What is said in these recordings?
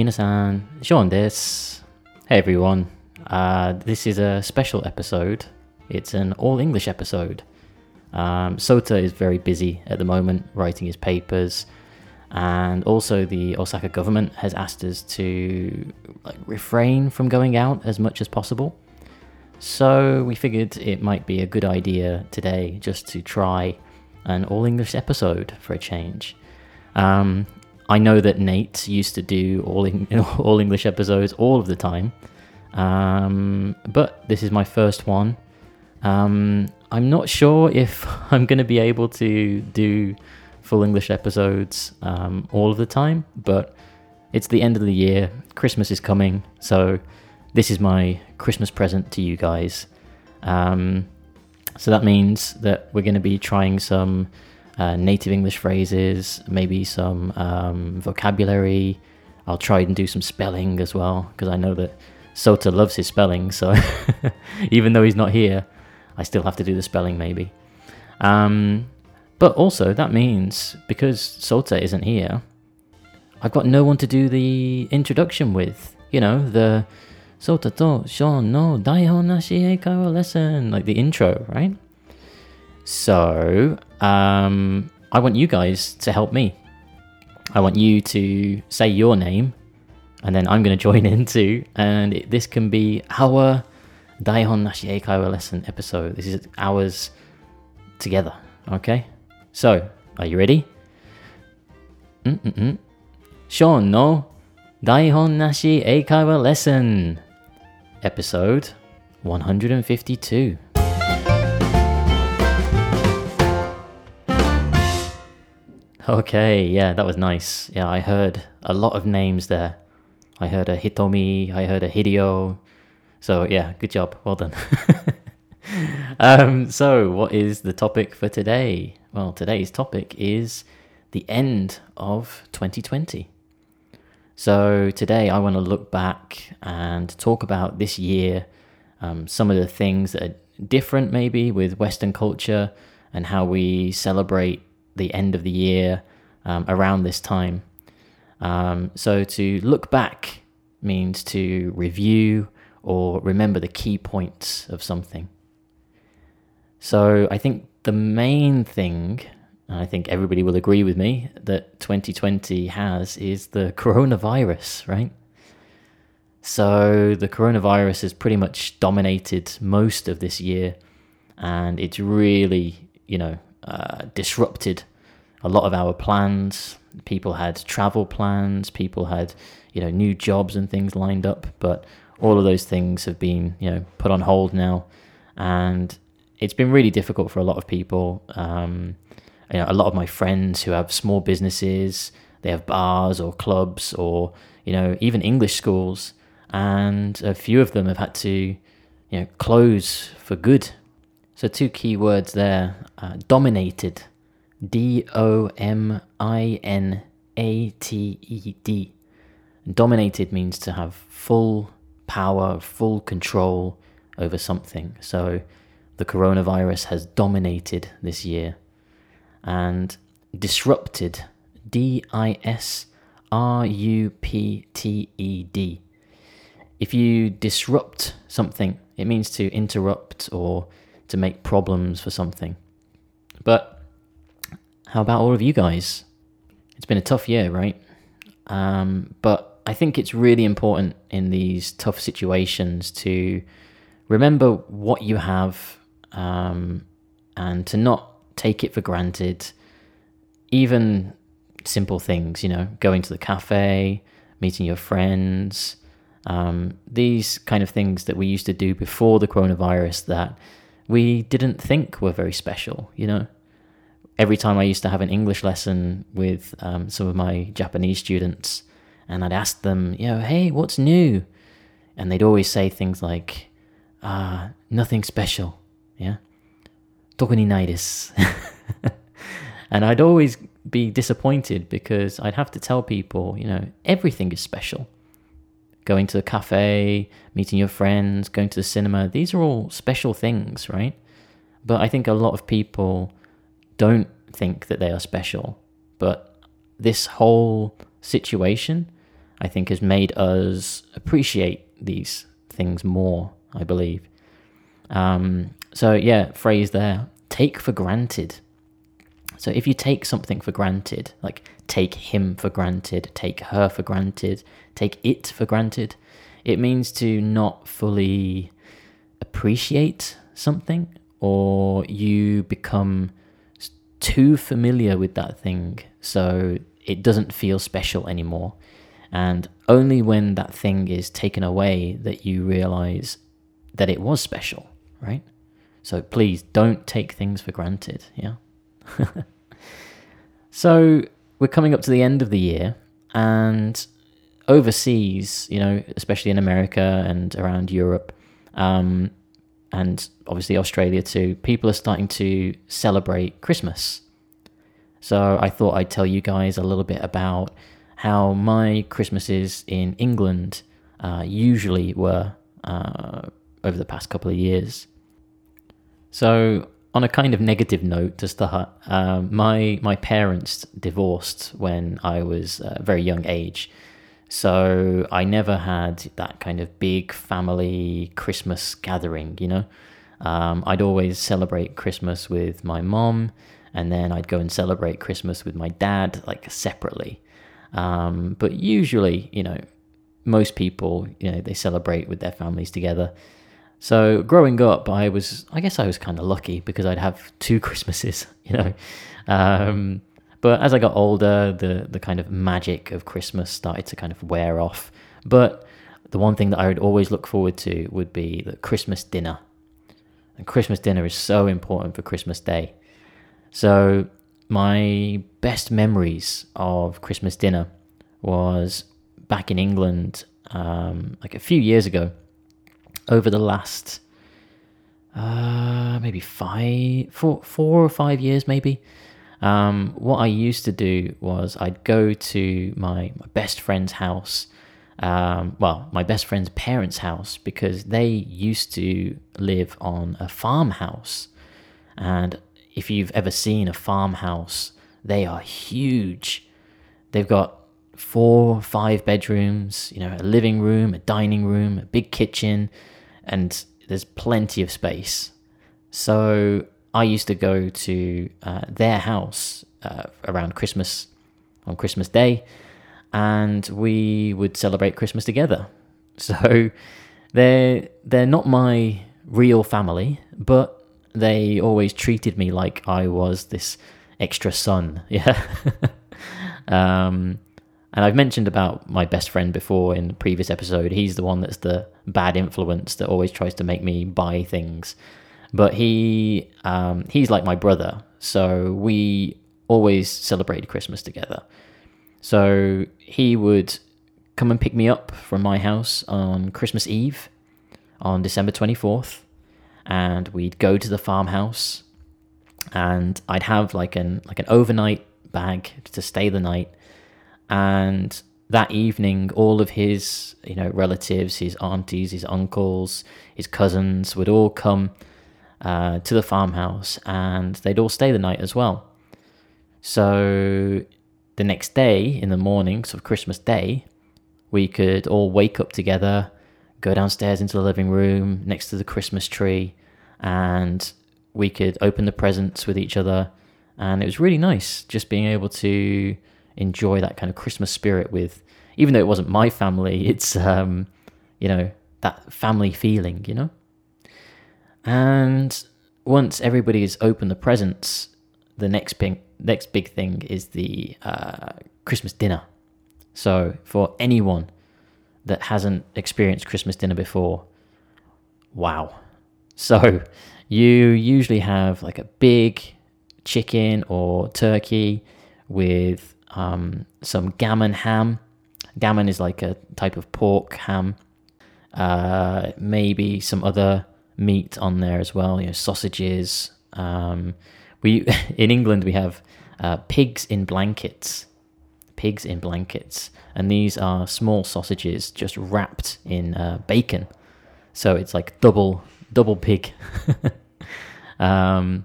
Minasan, Sean. Hey everyone. Uh, this is a special episode. It's an all English episode. Um, Sota is very busy at the moment writing his papers, and also the Osaka government has asked us to like refrain from going out as much as possible. So we figured it might be a good idea today just to try an all English episode for a change. Um, I know that Nate used to do all in, all English episodes all of the time, um, but this is my first one. Um, I'm not sure if I'm going to be able to do full English episodes um, all of the time, but it's the end of the year. Christmas is coming, so this is my Christmas present to you guys. Um, so that means that we're going to be trying some uh, native English phrases, maybe some um, vocabulary. I'll try and do some spelling as well because I know that Sota loves his spelling. So even though he's not here, I still have to do the spelling maybe. Um, but also that means because Sota isn't here, I've got no one to do the introduction with. You know the Sota to Sean no daihon nashi eikaiwa lesson, like the intro, right? So um, I want you guys to help me. I want you to say your name, and then I'm going to join in too. And it, this can be our Daihon Nashi Eikaiwa lesson episode. This is ours together. Okay? So, are you ready? Mm-mm-mm. Sean no Daihon Nashi Eikaiwa lesson episode 152. Okay, yeah, that was nice. Yeah, I heard a lot of names there. I heard a Hitomi, I heard a Hideo. So, yeah, good job. Well done. um, so, what is the topic for today? Well, today's topic is the end of 2020. So, today I want to look back and talk about this year, um, some of the things that are different maybe with Western culture and how we celebrate the end of the year um, around this time. Um, so to look back means to review or remember the key points of something. So I think the main thing, and I think everybody will agree with me, that 2020 has is the coronavirus, right? So the coronavirus has pretty much dominated most of this year, and it's really, you know, uh, disrupted a lot of our plans. People had travel plans, people had, you know, new jobs and things lined up, but all of those things have been, you know, put on hold now. And it's been really difficult for a lot of people. Um, you know, a lot of my friends who have small businesses, they have bars or clubs or, you know, even English schools. And a few of them have had to, you know, close for good. So, two key words there uh, dominated D O M I N A T E D. Dominated means to have full power, full control over something. So the coronavirus has dominated this year. And disrupted, D I S R U P T E D. If you disrupt something, it means to interrupt or to make problems for something. But how about all of you guys? It's been a tough year, right? Um, but I think it's really important in these tough situations to remember what you have um, and to not take it for granted. Even simple things, you know, going to the cafe, meeting your friends, um, these kind of things that we used to do before the coronavirus that we didn't think were very special, you know? Every time I used to have an English lesson with um, some of my Japanese students, and I'd ask them, you know, hey, what's new? And they'd always say things like, ah, uh, nothing special, yeah? Tokuninaides. and I'd always be disappointed because I'd have to tell people, you know, everything is special. Going to the cafe, meeting your friends, going to the cinema, these are all special things, right? But I think a lot of people don't think that they are special. But this whole situation, I think has made us appreciate these things more, I believe. Um, so, yeah, phrase there take for granted. So, if you take something for granted, like take him for granted, take her for granted, take it for granted, it means to not fully appreciate something or you become too familiar with that thing so it doesn't feel special anymore. And only when that thing is taken away that you realize that it was special, right? So please don't take things for granted, yeah? so we're coming up to the end of the year, and overseas, you know, especially in America and around Europe, um, and obviously Australia too, people are starting to celebrate Christmas. So I thought I'd tell you guys a little bit about how my Christmases in England uh, usually were uh, over the past couple of years. So, on a kind of negative note to start, uh, my my parents divorced when I was a very young age, so I never had that kind of big family Christmas gathering. You know, um, I'd always celebrate Christmas with my mom, and then I'd go and celebrate Christmas with my dad, like separately. Um, but usually, you know, most people, you know, they celebrate with their families together. So growing up, I was, I guess I was kind of lucky because I'd have two Christmases, you know. Um, but as I got older, the the kind of magic of Christmas started to kind of wear off. But the one thing that I would always look forward to would be the Christmas dinner. And Christmas dinner is so important for Christmas Day. So my best memories of Christmas dinner was back in England, um, like a few years ago. Over the last, uh, maybe five, four, four or five years, maybe. Um, what I used to do was I'd go to my, my best friend's house, um, well, my best friend's parents' house, because they used to live on a farmhouse. And if you've ever seen a farmhouse, they are huge. They've got four, five bedrooms, you know, a living room, a dining room, a big kitchen, and there's plenty of space. So I used to go to uh, their house uh, around Christmas, on Christmas Day, and we would celebrate Christmas together. So they're they're not my real family, but they always treated me like I was this extra son. Yeah. um, and I've mentioned about my best friend before in the previous episode. He's the one that's the bad influence that always tries to make me buy things. But he um, he's like my brother, so we always celebrated Christmas together. So he would come and pick me up from my house on Christmas Eve on December 24th and we'd go to the farmhouse and I'd have like an like an overnight bag to stay the night and that evening all of his you know relatives his aunties his uncles his cousins would all come uh, to the farmhouse and they'd all stay the night as well so the next day in the morning so christmas day we could all wake up together go downstairs into the living room next to the Christmas tree, and we could open the presents with each other. And it was really nice just being able to enjoy that kind of Christmas spirit with, even though it wasn't my family, it's, um, you know, that family feeling, you know? And once everybody has opened the presents, the next big, next big thing is the uh, Christmas dinner. So for anyone that hasn't experienced Christmas dinner before, wow. So you usually have like a big chicken or turkey with um, some gammon ham. Gammon is like a type of pork ham. Uh, maybe some other meat on there as well. You know, sausages. Um, we in England we have uh, pigs in blankets pigs in blankets, and these are small sausages just wrapped in uh, bacon. So it's like double double pig. um,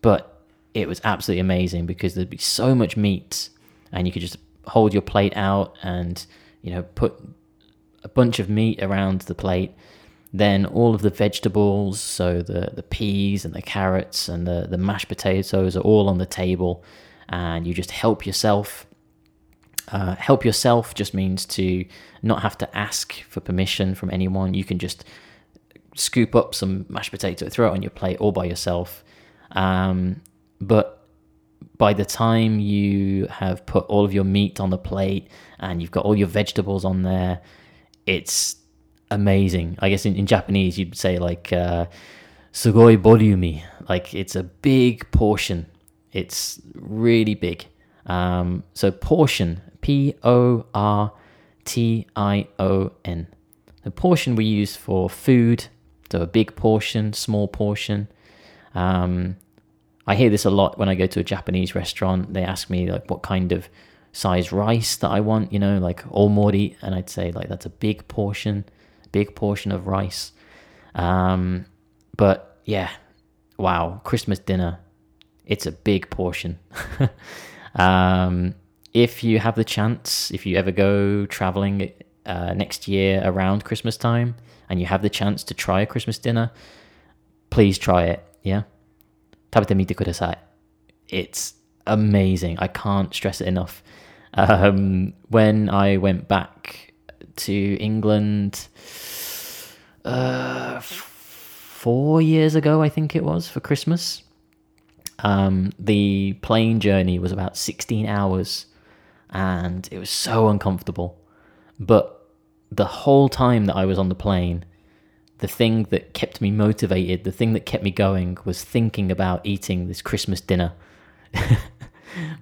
but it was absolutely amazing because there'd be so much meat, and you could just hold your plate out and you know, put a bunch of meat around the plate. Then all of the vegetables, so the, the peas and the carrots and the, the mashed potatoes are all on the table, and you just help yourself. Uh, help yourself just means to not have to ask for permission from anyone. You can just scoop up some mashed potato, throw it on your plate all by yourself. Um, but by the time you have put all of your meat on the plate and you've got all your vegetables on there, it's amazing. I guess in, in Japanese you'd say like uh, sugoi boryumi, like it's a big portion. It's really big. Um, so portion, P O R T I O N. The portion we use for food, so a big portion, small portion. Um, I hear this a lot when I go to a Japanese restaurant. They ask me like what kind of size rice that I want, you know, like omori, and I'd say like that's a big portion, big portion of rice. Um, but yeah, wow, Christmas dinner, it's a big portion. um, if you have the chance, if you ever go traveling uh, next year around Christmas time and you have the chance to try a Christmas dinner, please try it. Yeah. 食べてみてください. It's amazing. I can't stress it enough. Um, when I went back to England uh, four years ago, I think it was, for Christmas, um, the plane journey was about 16 hours and it was so uncomfortable. But the whole time that I was on the plane, the thing that kept me motivated, the thing that kept me going was thinking about eating this Christmas dinner.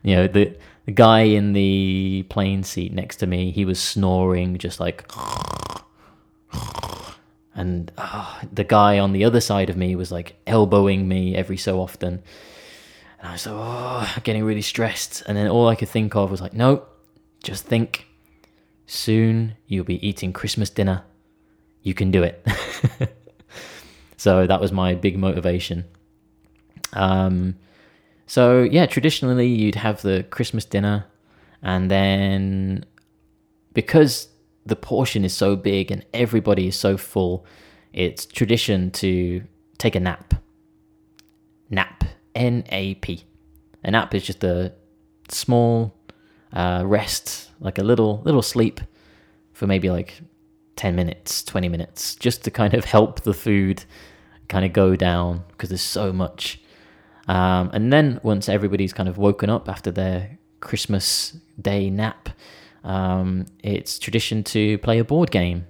you know, the the guy in the plane seat next to me, he was snoring just like and oh, the guy on the other side of me was like elbowing me every so often. And I was like, oh, getting really stressed. And then all I could think of was like, no, just think. Soon you'll be eating Christmas dinner. You can do it. so that was my big motivation. Um, so yeah, traditionally you'd have the Christmas dinner, and then because the portion is so big and everybody is so full, it's tradition to take a nap. Nap, N A P. A nap is just a small uh, rest, like a little little sleep for maybe like 10 minutes, 20 minutes, just to kind of help the food kind of go down because there's so much. Um, and then once everybody's kind of woken up after their Christmas day nap, um, it's tradition to play a board game.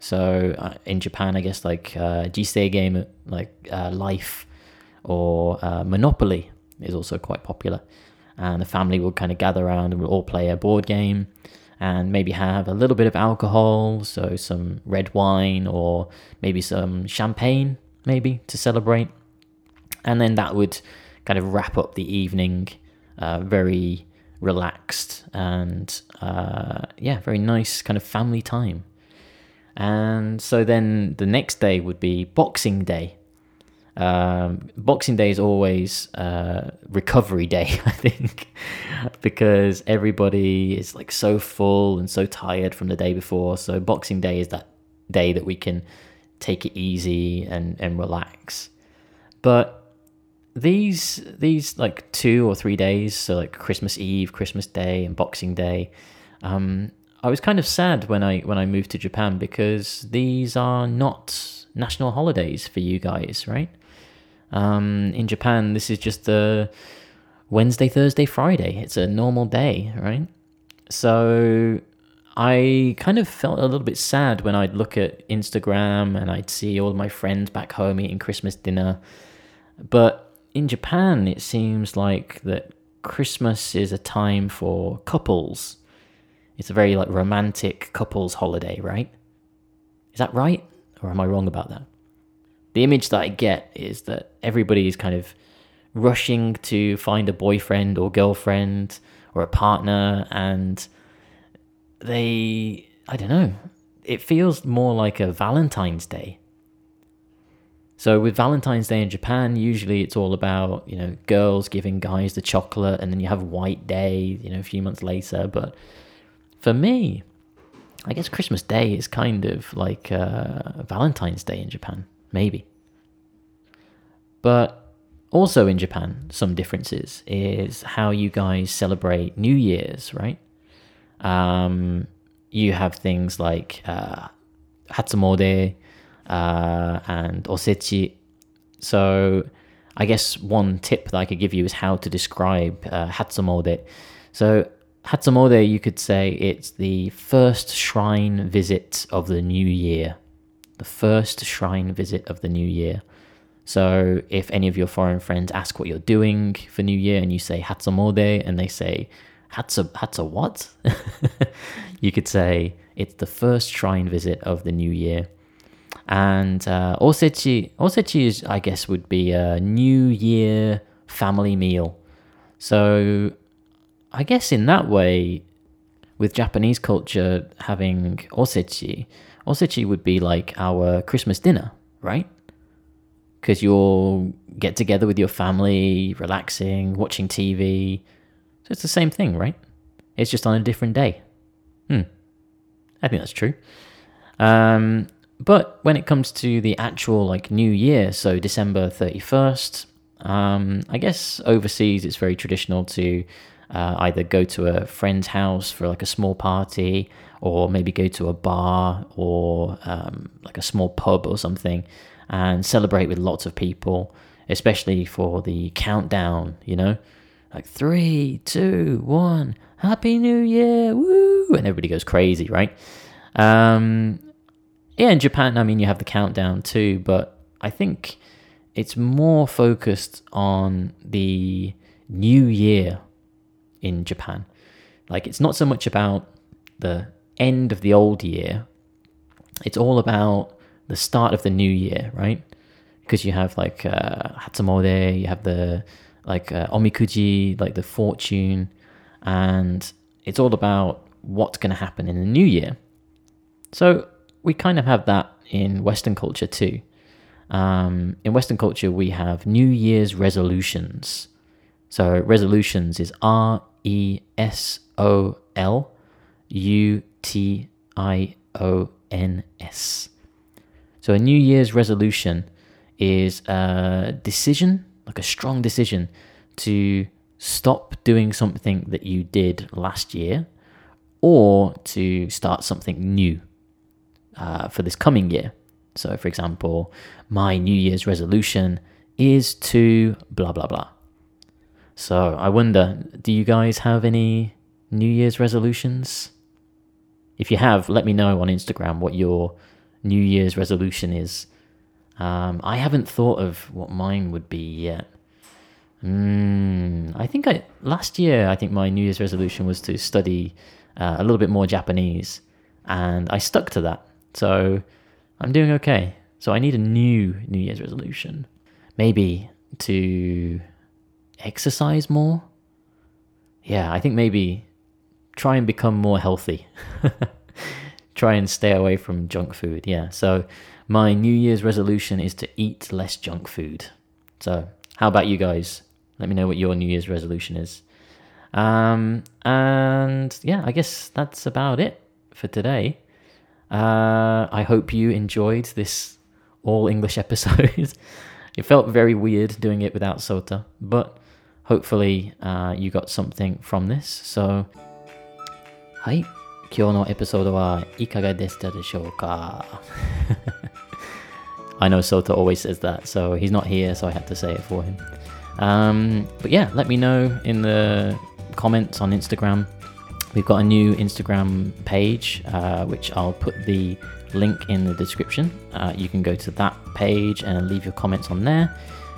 So uh, in Japan, I guess like uh, Jinsei game like uh, Life or uh, Monopoly is also quite popular and the family will kind of gather around and we'll all play a board game and maybe have a little bit of alcohol, so some red wine or maybe some champagne, maybe to celebrate. And then that would kind of wrap up the evening uh, very relaxed and uh, yeah, very nice kind of family time. And so then the next day would be Boxing Day. Um, Boxing Day is always uh, recovery day, I think, because everybody is like so full and so tired from the day before. So Boxing Day is that day that we can take it easy and, and relax. But these these like two or three days, so like Christmas Eve, Christmas Day, and Boxing Day, um, I was kind of sad when I when I moved to Japan because these are not national holidays for you guys, right? Um, in Japan, this is just a Wednesday, Thursday, Friday. It's a normal day, right? So I kind of felt a little bit sad when I'd look at Instagram and I'd see all my friends back home eating Christmas dinner. But in Japan, it seems like that Christmas is a time for couples. It's a very like romantic couples holiday, right? Is that right? Or am I wrong about that? the image that I get is that everybody is kind of rushing to find a boyfriend or girlfriend or a partner and they I don't know it feels more like a Valentine's Day so with Valentine's Day in Japan usually it's all about you know girls giving guys the chocolate and then you have white day you know a few months later but for me I guess Christmas Day is kind of like uh, Valentine's Day in Japan, maybe. But also in Japan, some differences is how you guys celebrate New Year's, right? Um, you have things like uh, Hatsumode uh, and Osechi. So I guess one tip that I could give you is how to describe uh, Hatsumode. So Hatsumode, you could say it's the first shrine visit of the new year. The first shrine visit of the new year. So if any of your foreign friends ask what you're doing for New Year and you say Hatsumode and they say Hatsa Hatsa what? you could say it's the first shrine visit of the new year. And uh, osechi, osechi is, I guess, would be a New Year family meal. So I guess in that way, with Japanese culture having osechi, osechi would be like our Christmas dinner, right? Because you'll get together with your family, relaxing, watching TV. So it's the same thing, right? It's just on a different day. Hmm. I think that's true. Um, but when it comes to the actual like New Year, so December thirty first, um, I guess overseas it's very traditional to uh, either go to a friend's house for like a small party, or maybe go to a bar or um, like a small pub or something and celebrate with lots of people, especially for the countdown, you know? Like three, two, one, Happy New Year, woo! And everybody goes crazy, right? Um, yeah, in Japan, I mean, you have the countdown too, but I think it's more focused on the new year in Japan. Like, it's not so much about the end of the old year, it's all about the start of the new year, right? Because you have like uh, Hatsumode, you have the like uh, Omikuji, like the fortune, and it's all about what's going to happen in the new year. So we kind of have that in Western culture too. Um, in Western culture, we have New Year's resolutions. So resolutions is R E S O L U T I O N S. So a New Year's resolution is a decision, like a strong decision, to stop doing something that you did last year or to start something new uh, for this coming year. So, for example, my New Year's resolution is to blah, blah, blah. So, I wonder do you guys have any New Year's resolutions? If you have, let me know on Instagram what your New Year's resolution is. Um, I haven't thought of what mine would be yet. Mm, I think I last year I think my New Year's resolution was to study uh, a little bit more Japanese, and I stuck to that. So I'm doing okay. So I need a new New Year's resolution, maybe to exercise more. Yeah, I think maybe try and become more healthy. try and stay away from junk food. Yeah. So my New Year's resolution is to eat less junk food. So how about you guys? Let me know what your New Year's resolution is. Um, and yeah, I guess that's about it for today. Uh, I hope you enjoyed this all English episode. it felt very weird doing it without Sota, but hopefully uh, you got something from this. So, hi. 今日のエピソードはいかがでしたでしょうか I know Sota always says that, so he's not here, so I had to say it for him. Um, but yeah, let me know in the comments on Instagram. We've got a new Instagram page, uh, which I'll put the link in the description. Uh, you can go to that page and leave your comments on there.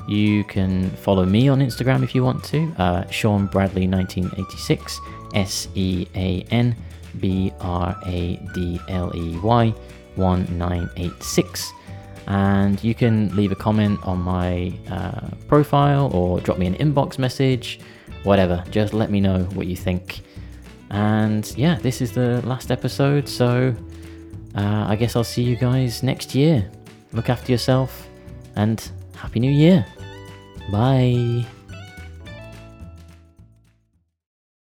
You can follow me on Instagram if you want to, uh, Sean Bradley 1986, S E A N B R A D L E Y 1986. And you can leave a comment on my uh, profile or drop me an inbox message, whatever. Just let me know what you think. And yeah, this is the last episode, so uh, I guess I'll see you guys next year. Look after yourself and Happy New Year. Bye.